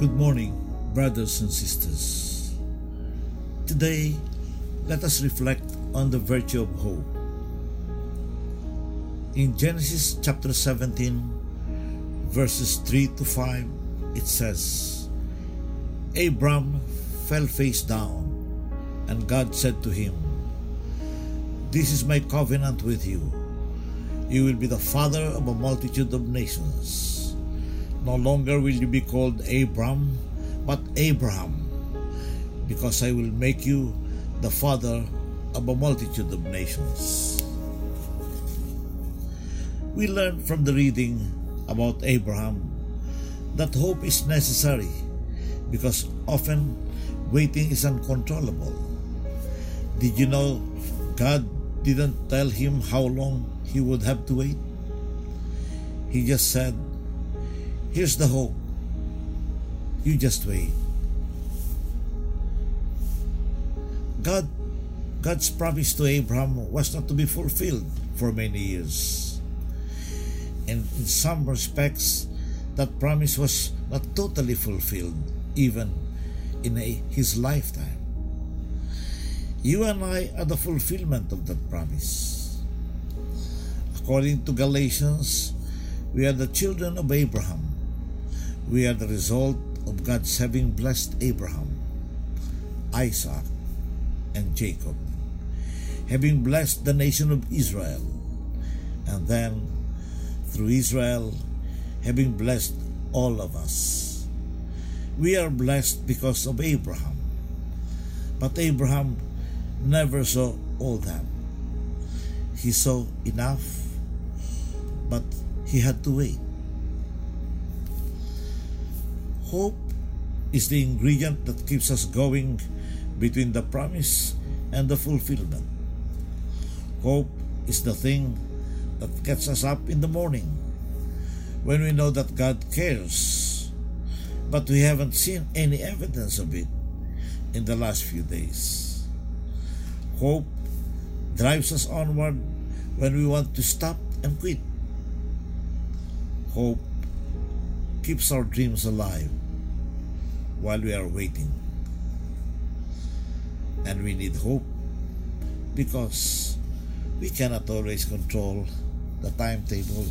Good morning, brothers and sisters. Today, let us reflect on the virtue of hope. In Genesis chapter 17, verses 3 to 5, it says, Abram fell face down, and God said to him, This is my covenant with you. You will be the father of a multitude of nations. No longer will you be called Abram, but Abraham, because I will make you the father of a multitude of nations. We learn from the reading about Abraham that hope is necessary because often waiting is uncontrollable. Did you know God didn't tell him how long he would have to wait? He just said, Here's the hope. You just wait. God God's promise to Abraham was not to be fulfilled for many years. And in some respects, that promise was not totally fulfilled, even in a, his lifetime. You and I are the fulfillment of that promise. According to Galatians, we are the children of Abraham. We are the result of God's having blessed Abraham, Isaac, and Jacob, having blessed the nation of Israel, and then through Israel, having blessed all of us. We are blessed because of Abraham. But Abraham never saw all that. He saw enough, but he had to wait. Hope is the ingredient that keeps us going between the promise and the fulfillment. Hope is the thing that gets us up in the morning when we know that God cares, but we haven't seen any evidence of it in the last few days. Hope drives us onward when we want to stop and quit. Hope keeps our dreams alive while we are waiting. And we need hope because we cannot always control the timetable,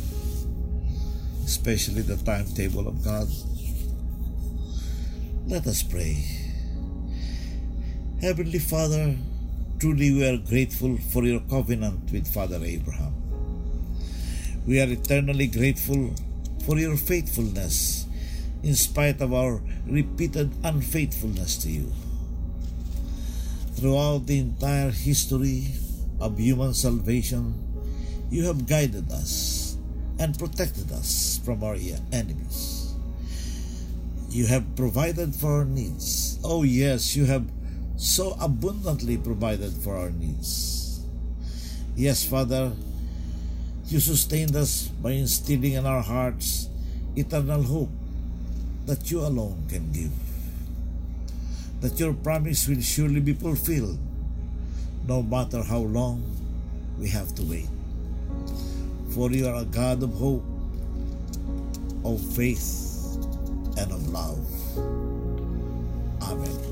especially the timetable of God. Let us pray. Heavenly Father, truly we are grateful for your covenant with Father Abraham. We are eternally grateful for your faithfulness in spite of our repeated unfaithfulness to you. Throughout the entire history of human salvation, you have guided us and protected us from our enemies. You have provided for our needs. Oh, yes, you have so abundantly provided for our needs. Yes, Father, you sustained us by instilling in our hearts eternal hope that you alone can give. That your promise will surely be fulfilled, no matter how long we have to wait. For you are a God of hope, of faith, and of love. Amen.